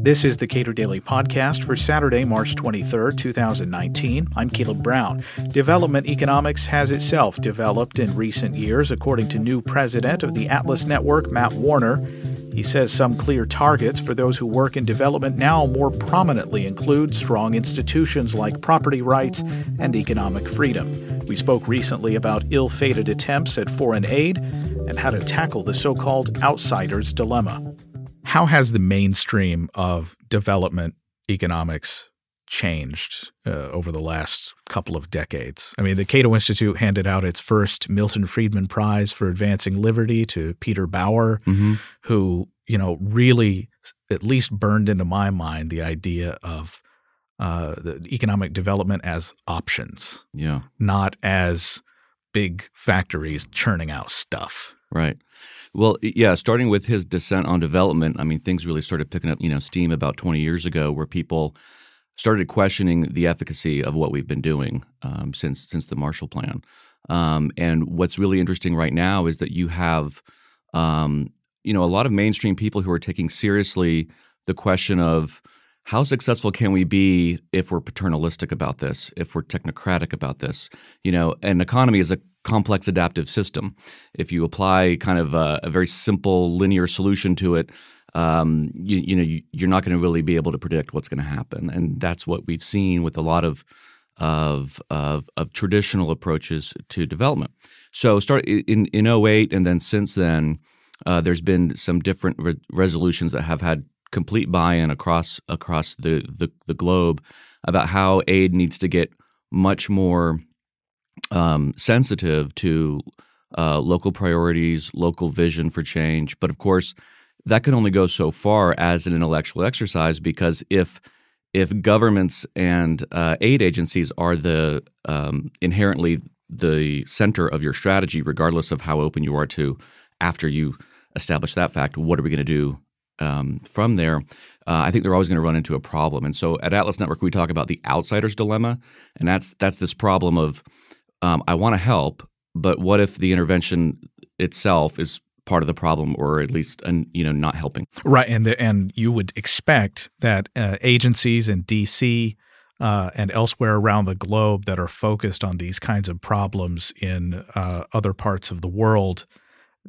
This is the Cato Daily Podcast for Saturday, March 23rd, 2019. I'm Caleb Brown. Development economics has itself developed in recent years, according to new president of the Atlas Network, Matt Warner. He says some clear targets for those who work in development now more prominently include strong institutions like property rights and economic freedom. We spoke recently about ill fated attempts at foreign aid and how to tackle the so called outsider's dilemma. How has the mainstream of development economics changed uh, over the last couple of decades? I mean, the Cato Institute handed out its first Milton Friedman Prize for Advancing Liberty to Peter Bauer, mm-hmm. who, you know, really at least burned into my mind the idea of uh, the economic development as options, yeah, not as big factories churning out stuff. Right. Well, yeah, starting with his dissent on development, I mean, things really started picking up, you know, steam about 20 years ago where people started questioning the efficacy of what we've been doing um, since since the Marshall Plan. Um, and what's really interesting right now is that you have, um, you know, a lot of mainstream people who are taking seriously the question of how successful can we be if we're paternalistic about this, if we're technocratic about this? You know, an economy is a complex adaptive system. If you apply kind of a, a very simple linear solution to it, um, you, you, know you, are not going to really be able to predict what's going to happen, and that's what we've seen with a lot of of of, of traditional approaches to development. So start in in 08 and then since then, uh, there's been some different re- resolutions that have had complete buy-in across across the, the, the globe about how aid needs to get much more um, sensitive to uh, local priorities, local vision for change. But of course, that can only go so far as an intellectual exercise because if if governments and uh, aid agencies are the um, inherently the center of your strategy, regardless of how open you are to after you establish that fact, what are we going to do um, from there, uh, I think they're always going to run into a problem. And so at Atlas Network, we talk about the outsider's dilemma, and that's that's this problem of um, I want to help, but what if the intervention itself is part of the problem, or at least you know not helping? Right, and the, and you would expect that uh, agencies in D.C. Uh, and elsewhere around the globe that are focused on these kinds of problems in uh, other parts of the world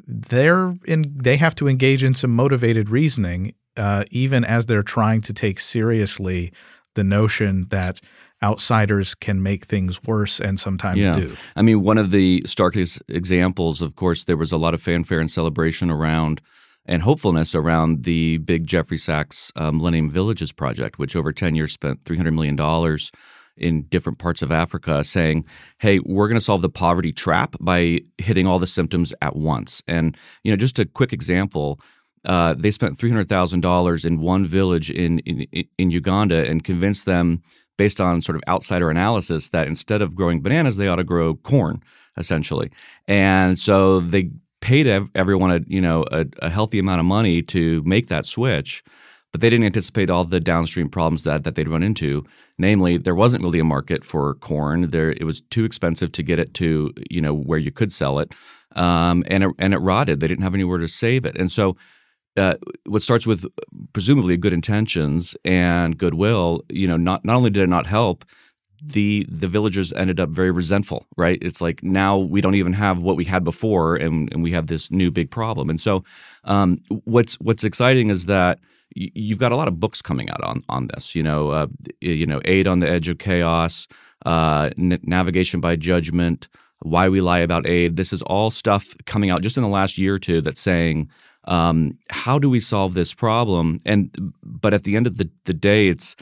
they're in they have to engage in some motivated reasoning uh, even as they're trying to take seriously the notion that outsiders can make things worse and sometimes yeah. do. I mean, one of the starkest examples, of course, there was a lot of fanfare and celebration around and hopefulness around the big Jeffrey Sachs um, Millennium Villages project, which over 10 years spent $300 million in different parts of Africa saying, hey, we're going to solve the poverty trap by hitting all the symptoms at once. And, you know, just a quick example. Uh, they spent three hundred thousand dollars in one village in, in in Uganda and convinced them, based on sort of outsider analysis, that instead of growing bananas, they ought to grow corn, essentially. And so they paid everyone a you know a, a healthy amount of money to make that switch but they didn't anticipate all the downstream problems that, that they'd run into. Namely, there wasn't really a market for corn. There, it was too expensive to get it to you know where you could sell it, um, and it, and it rotted. They didn't have anywhere to save it, and so. Uh, what starts with presumably good intentions and goodwill, you know, not not only did it not help, the the villagers ended up very resentful, right? It's like now we don't even have what we had before, and, and we have this new big problem. And so, um, what's what's exciting is that you've got a lot of books coming out on on this. You know, uh, you know, Aid on the Edge of Chaos, uh, N- Navigation by Judgment, Why We Lie About Aid. This is all stuff coming out just in the last year or two that's saying. Um, how do we solve this problem? And but at the end of the, the day, it's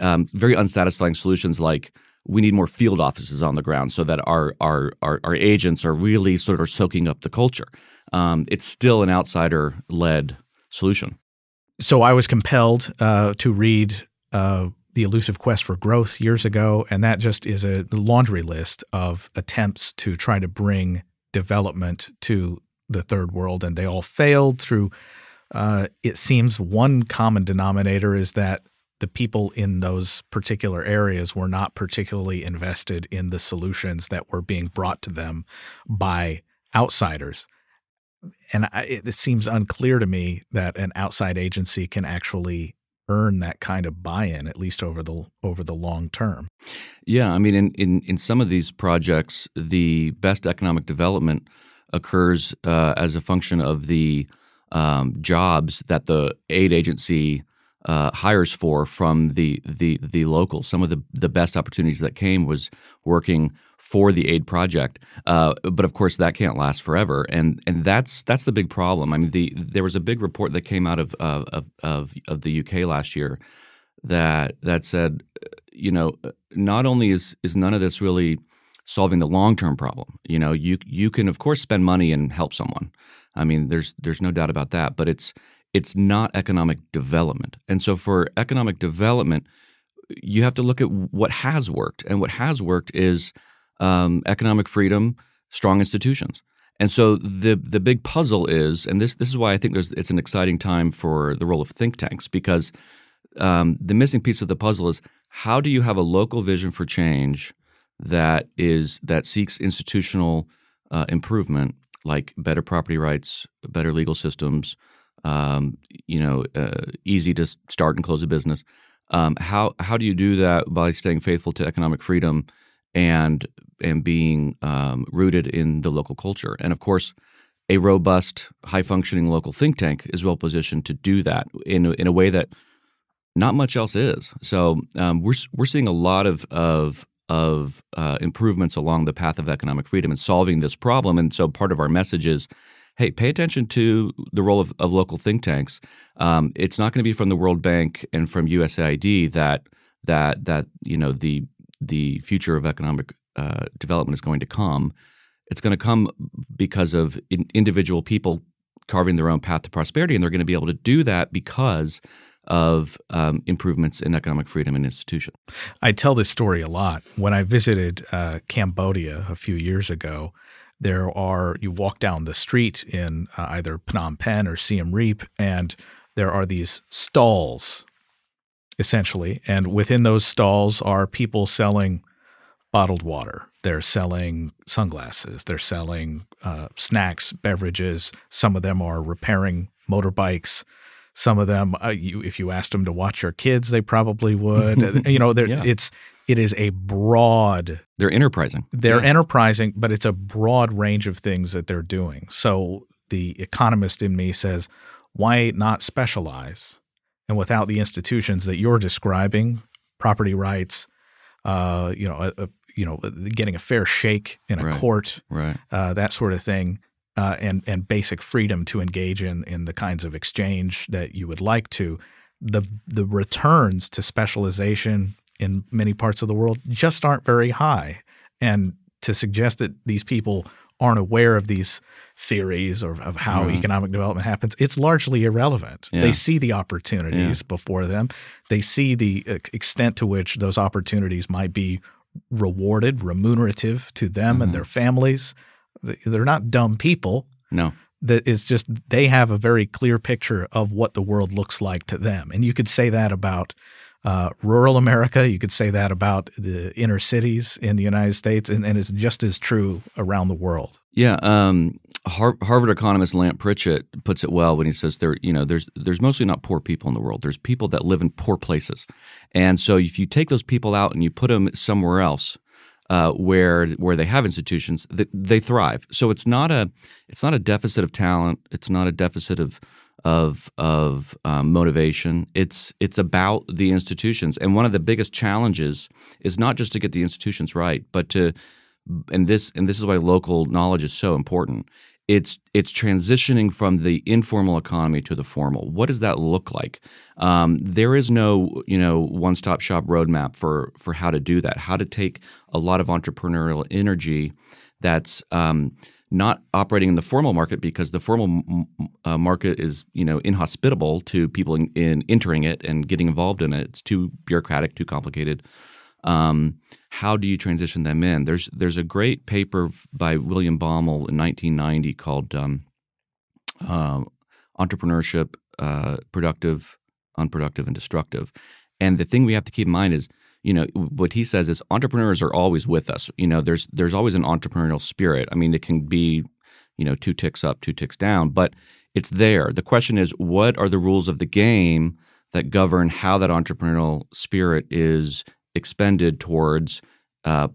um, very unsatisfying solutions like we need more field offices on the ground so that our our our, our agents are really sort of soaking up the culture. Um, it's still an outsider led solution so I was compelled uh, to read uh, The Elusive Quest for Growth years ago, and that just is a laundry list of attempts to try to bring development to the third world, and they all failed through. Uh, it seems one common denominator is that the people in those particular areas were not particularly invested in the solutions that were being brought to them by outsiders and I, it, it seems unclear to me that an outside agency can actually earn that kind of buy-in at least over the over the long term. Yeah, I mean in in in some of these projects the best economic development occurs uh, as a function of the um, jobs that the aid agency uh, hires for from the the the locals. Some of the the best opportunities that came was working for the aid project, uh, but of course that can't last forever, and and that's that's the big problem. I mean, the there was a big report that came out of of of, of the UK last year that that said, you know, not only is is none of this really solving the long term problem. You know, you you can of course spend money and help someone. I mean, there's there's no doubt about that, but it's it's not economic development. And so for economic development, you have to look at what has worked. And what has worked is um, economic freedom, strong institutions. And so the the big puzzle is, and this this is why I think there's it's an exciting time for the role of think tanks because um, the missing piece of the puzzle is how do you have a local vision for change that is that seeks institutional uh, improvement like better property rights, better legal systems, um, you know, uh, easy to start and close a business. Um, how how do you do that by staying faithful to economic freedom and and being um, rooted in the local culture? And of course, a robust, high functioning local think tank is well positioned to do that in in a way that not much else is. So um, we're we're seeing a lot of of of uh, improvements along the path of economic freedom and solving this problem. And so part of our message is hey, pay attention to the role of, of local think tanks. Um, it's not going to be from the World Bank and from USAID that that that you know the the future of economic uh, development is going to come. It's going to come because of in, individual people carving their own path to prosperity, and they're going to be able to do that because of um, improvements in economic freedom and institution. I tell this story a lot. When I visited uh, Cambodia a few years ago, there are you walk down the street in uh, either Phnom Penh or Siem Reap, and there are these stalls, essentially, and within those stalls are people selling bottled water. They're selling sunglasses. They're selling uh, snacks, beverages. Some of them are repairing motorbikes. Some of them, uh, you, if you asked them to watch your kids, they probably would. you know, yeah. it's it is a broad. They're enterprising. They're yeah. enterprising, but it's a broad range of things that they're doing. So the economist in me says, why not specialize? And without the institutions that you're describing, property rights, uh, you know, a, a, you know, getting a fair shake in a right. court, right. Uh, that sort of thing uh, and and basic freedom to engage in in the kinds of exchange that you would like to, the the returns to specialization in many parts of the world just aren't very high. And to suggest that these people aren't aware of these theories or of how mm. economic development happens, it's largely irrelevant. Yeah. They see the opportunities yeah. before them. They see the extent to which those opportunities might be rewarded, remunerative to them mm-hmm. and their families. They're not dumb people. No. That is just they have a very clear picture of what the world looks like to them. And you could say that about uh, rural America. You could say that about the inner cities in the United States, and, and it's just as true around the world. Yeah, um, Harvard economist Lant Pritchett puts it well when he says there, you know, there's there's mostly not poor people in the world. There's people that live in poor places, and so if you take those people out and you put them somewhere else, uh, where where they have institutions, they, they, thrive. So it's not a it's not a deficit of talent. It's not a deficit of of of um, motivation. It's it's about the institutions. And one of the biggest challenges is not just to get the institutions right, but to and this and this is why local knowledge is so important it's it's transitioning from the informal economy to the formal. What does that look like? Um, there is no you know one stop shop roadmap for for how to do that. How to take a lot of entrepreneurial energy that's um, not operating in the formal market because the formal uh, market is you know inhospitable to people in, in entering it and getting involved in it. It's too bureaucratic, too complicated. Um, how do you transition them in? There's there's a great paper by William Baumol in 1990 called um, uh, "Entrepreneurship: uh, Productive, Unproductive, and Destructive." And the thing we have to keep in mind is, you know, what he says is entrepreneurs are always with us. You know, there's there's always an entrepreneurial spirit. I mean, it can be you know, two ticks up, two ticks down, but it's there. The question is, what are the rules of the game that govern how that entrepreneurial spirit is expended towards, uh,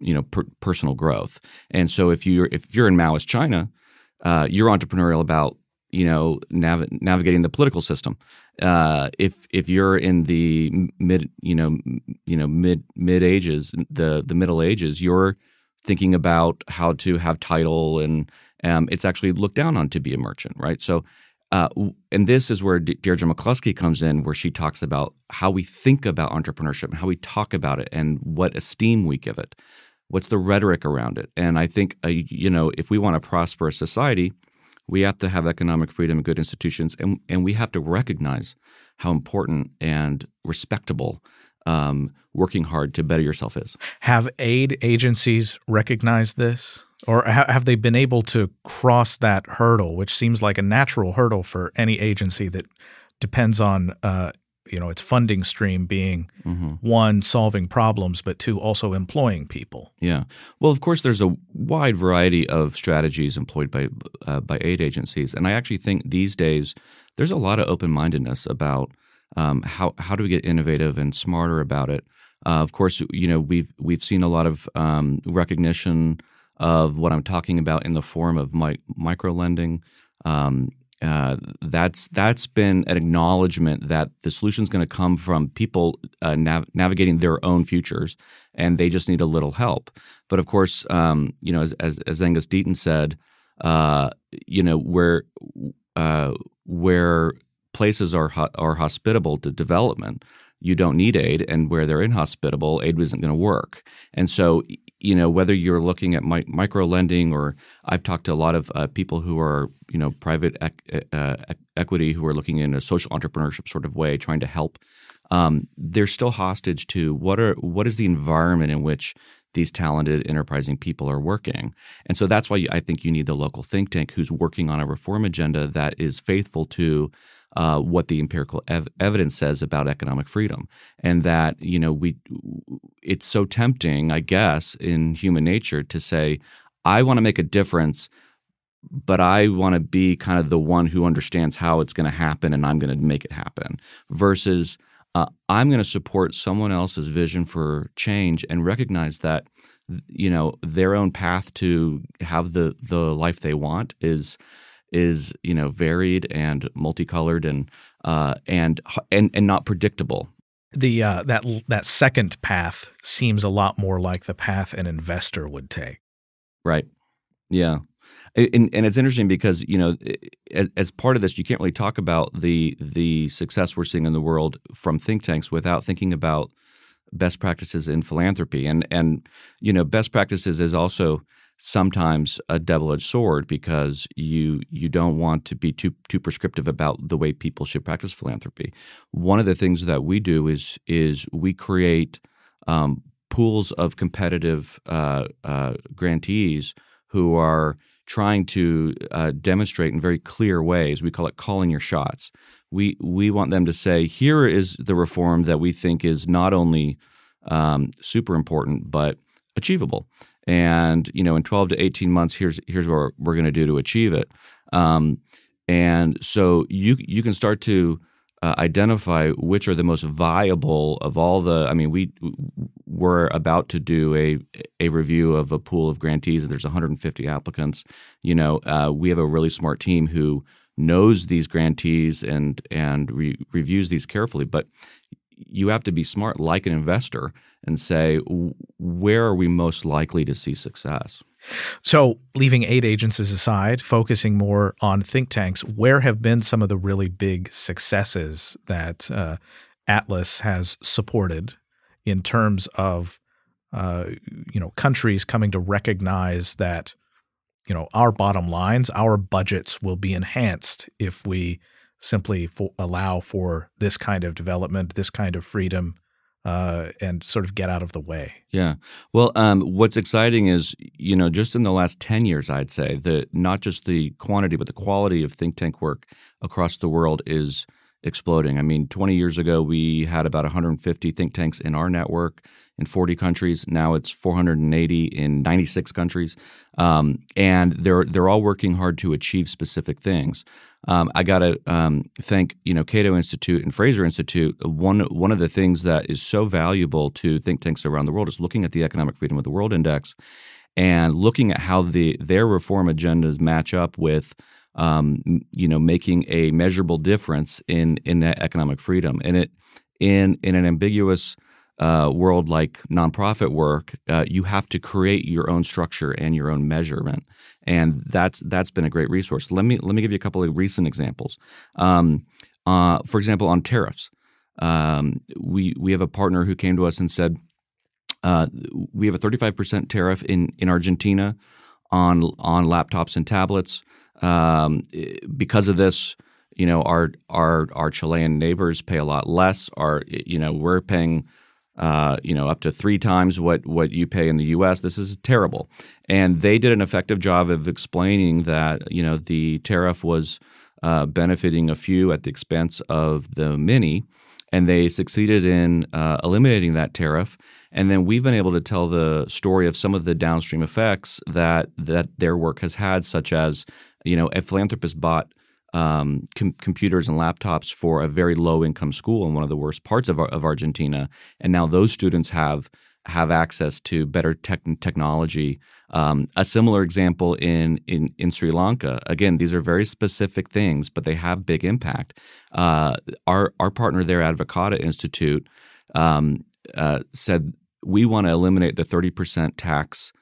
you know, per- personal growth? And so, if you're if you're in Maoist China, uh, you're entrepreneurial about you know nav- navigating the political system. Uh, if if you're in the mid you know you know mid mid ages the the Middle Ages, you're thinking about how to have title and um, it's actually looked down on to be a merchant, right? So. Uh, and this is where Deirdre McCloskey comes in, where she talks about how we think about entrepreneurship and how we talk about it and what esteem we give it. What's the rhetoric around it? And I think, uh, you know, if we want to prosper a society, we have to have economic freedom and good institutions, and, and we have to recognize how important and respectable um, working hard to better yourself is. Have aid agencies recognized this? Or ha- have they been able to cross that hurdle, which seems like a natural hurdle for any agency that depends on uh, you know its funding stream being mm-hmm. one solving problems but two also employing people? Yeah. Well of course there's a wide variety of strategies employed by uh, by aid agencies and i actually think these days there's a lot of open-mindedness about um, how how do we get innovative and smarter about it? Uh, of course you know we've we've seen a lot of um, recognition of what i'm talking about in the form of mi- micro lending um, uh, that's that's been an acknowledgement that the solution is going to come from people uh, nav- navigating their own futures, and they just need a little help. But of course, um, you know, as, as, as Angus Deaton said, uh, you know, where uh, where places are ho- are hospitable to development, you don't need aid, and where they're inhospitable, aid isn't going to work. And so, you know, whether you're looking at mi- micro lending or I've talked to a lot of uh, people who are, you know, private ec- uh, equity who are looking in a social entrepreneurship sort of way, trying to help. Um, they're still hostage to what are what is the environment in which these talented, enterprising people are working. And so that's why I think you need the local think tank who's working on a reform agenda that is faithful to uh, what the empirical ev- evidence says about economic freedom, and that you know we it's so tempting, I guess, in human nature to say, I want to make a difference, but I want to be kind of the one who understands how it's going to happen, and I'm going to make it happen, versus uh, I'm going to support someone else's vision for change and recognize that you know their own path to have the the life they want is is you know varied and multicolored and uh, and and and not predictable. The uh, that that second path seems a lot more like the path an investor would take. Right. Yeah. And, and it's interesting because you know, as, as part of this, you can't really talk about the the success we're seeing in the world from think tanks without thinking about best practices in philanthropy. And and you know, best practices is also sometimes a double-edged sword because you you don't want to be too too prescriptive about the way people should practice philanthropy. One of the things that we do is is we create um, pools of competitive uh, uh, grantees who are trying to uh, demonstrate in very clear ways. We call it calling your shots. We we want them to say, here is the reform that we think is not only um, super important but achievable and you know in 12 to 18 months here's here's what we're going to do to achieve it. Um, and so you you can start to uh, identify which are the most viable of all the i mean we we're about to do a a review of a pool of grantees and there's 150 applicants. You know uh, we have a really smart team who knows these grantees and and re- reviews these carefully. But you have to be smart like an investor and say where are we most likely to see success? So leaving aid agencies aside focusing more on think tanks where have been some of the really big successes that uh, atlas has supported in terms of uh, you know countries coming to recognize that you know our bottom lines our budgets will be enhanced if we simply for, allow for this kind of development, this kind of freedom, uh, and sort of get out of the way. Yeah. Well, um, what's exciting is, you know, just in the last 10 years, I'd say that not just the quantity, but the quality of think tank work across the world is exploding. I mean, 20 years ago, we had about 150 think tanks in our network. In 40 countries. Now it's 480 in 96 countries, um, and they're they're all working hard to achieve specific things. Um, I got to um, thank you know Cato Institute and Fraser Institute. One one of the things that is so valuable to think tanks around the world is looking at the Economic Freedom of the World Index and looking at how the their reform agendas match up with um, you know making a measurable difference in in that economic freedom and it in in an ambiguous uh, world like nonprofit work, uh, you have to create your own structure and your own measurement, and that's that's been a great resource. Let me let me give you a couple of recent examples. Um, uh, for example, on tariffs, um, we we have a partner who came to us and said uh, we have a 35% tariff in in Argentina on on laptops and tablets. Um, because of this, you know, our our our Chilean neighbors pay a lot less. Our you know we're paying uh, you know, up to three times what what you pay in the U.S. This is terrible, and they did an effective job of explaining that you know the tariff was uh, benefiting a few at the expense of the many, and they succeeded in uh, eliminating that tariff. And then we've been able to tell the story of some of the downstream effects that that their work has had, such as you know, a philanthropist bought um, com- computers and laptops for a very low income school in one of the worst parts of, of Argentina, and now those students have have access to better tech- technology. Um, a similar example in, in in Sri Lanka. Again, these are very specific things, but they have big impact. Uh, our our partner there, Advocata Institute, um, uh, said we want to eliminate the thirty percent tax.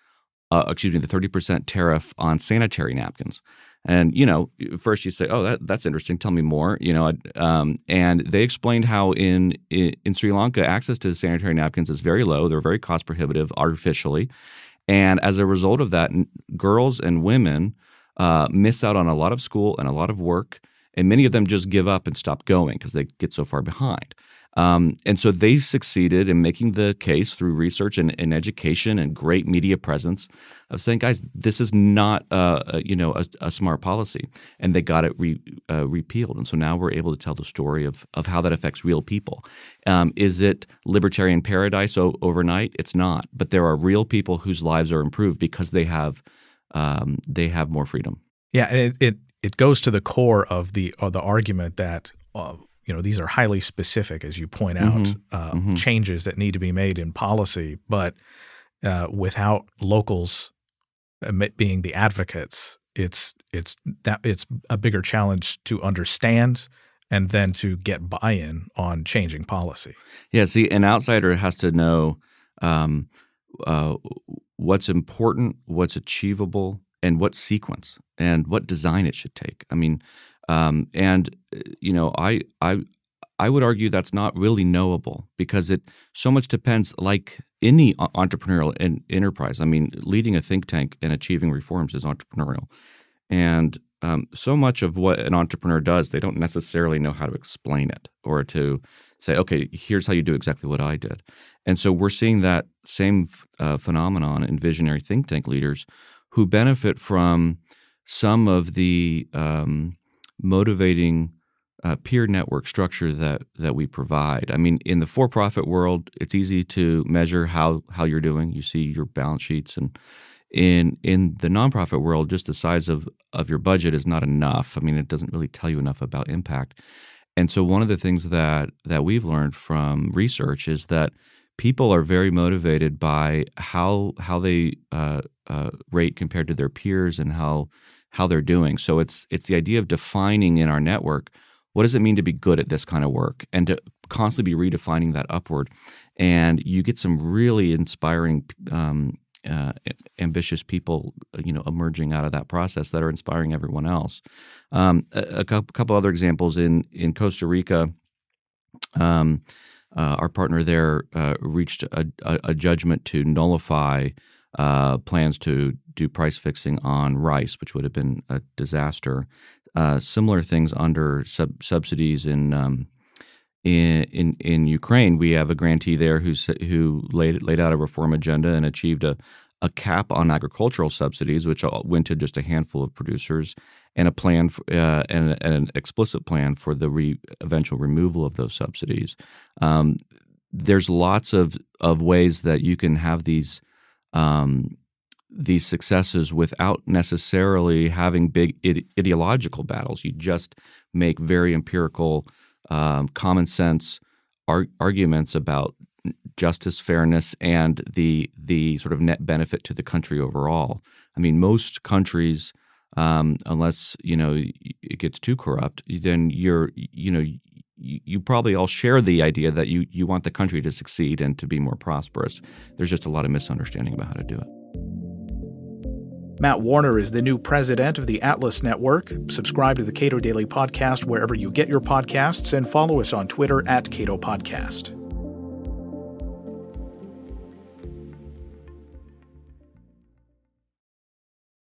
Uh, excuse me, the thirty percent tariff on sanitary napkins. And you know, first you say, "Oh, that that's interesting. Tell me more." You know, um, and they explained how in, in, Sri Lanka access to sanitary napkins is very low. They're very cost prohibitive artificially, and as a result of that, girls and women uh, miss out on a lot of school and a lot of work, and many of them just give up and stop going because they get so far behind. Um, and so they succeeded in making the case through research and, and, education and great media presence of saying, guys, this is not uh, a, you know a, a, smart policy, and they got it re, uh, repealed. And so now we're able to tell the story of of how that affects real people. Um, is it libertarian paradise o- overnight? It's not, but there are real people whose lives are improved because they have um, they have more freedom. Yeah, it, it it goes to the core of the the argument that. Uh, you know these are highly specific, as you point out, mm-hmm. Uh, mm-hmm. changes that need to be made in policy, but uh, without locals being the advocates, it's it's that it's a bigger challenge to understand and then to get buy-in on changing policy. Yeah, see, an outsider has to know um, uh, what's important, what's achievable, and what sequence and what design it should take. I mean, um, and uh, you know, I I I would argue that's not really knowable because it so much depends, like any entrepreneurial enterprise. I mean, leading a think tank and achieving reforms is entrepreneurial, and um, so much of what an entrepreneur does, they don't necessarily know how to explain it or to say, okay, here's how you do exactly what I did. And so we're seeing that same uh, phenomenon in visionary think tank leaders who benefit from some of the um, motivating uh, peer network structure that that we provide. I mean, in the for-profit world, it's easy to measure how how you're doing. You see your balance sheets, and in in the nonprofit world, just the size of of your budget is not enough. I mean, it doesn't really tell you enough about impact. And so, one of the things that that we've learned from research is that people are very motivated by how how they uh, uh, rate compared to their peers and how how they're doing. So it's it's the idea of defining in our network what does it mean to be good at this kind of work and to constantly be redefining that upward. And you get some really inspiring, um, uh, ambitious people, you know, emerging out of that process that are inspiring everyone else. Um, a, a, couple other examples in in Costa Rica. Um, uh, our partner there uh, reached a, a, a, judgment to nullify uh, plans to do price fixing on rice, which would have been a disaster. Uh, similar things under sub- subsidies in, um, in in in Ukraine. We have a grantee there who's who laid laid out a reform agenda and achieved a a cap on agricultural subsidies, which went to just a handful of producers, and a plan for, uh, and, and, an explicit plan for the re- eventual removal of those subsidies. Um, there's lots of of ways that you can have these um, these successes without necessarily having big ide- ideological battles. You just make very empirical, um, common sense ar- arguments about justice, fairness, and the the sort of net benefit to the country overall. I mean, most countries, um, unless you know it gets too corrupt, then you're you know you, probably all share the idea that you you want the country to succeed and to be more prosperous. There's just a lot of misunderstanding about how to do it. Matt Warner is the new president of the Atlas Network. Subscribe to the Cato Daily Podcast wherever you get your podcasts and follow us on Twitter at Cato Podcast.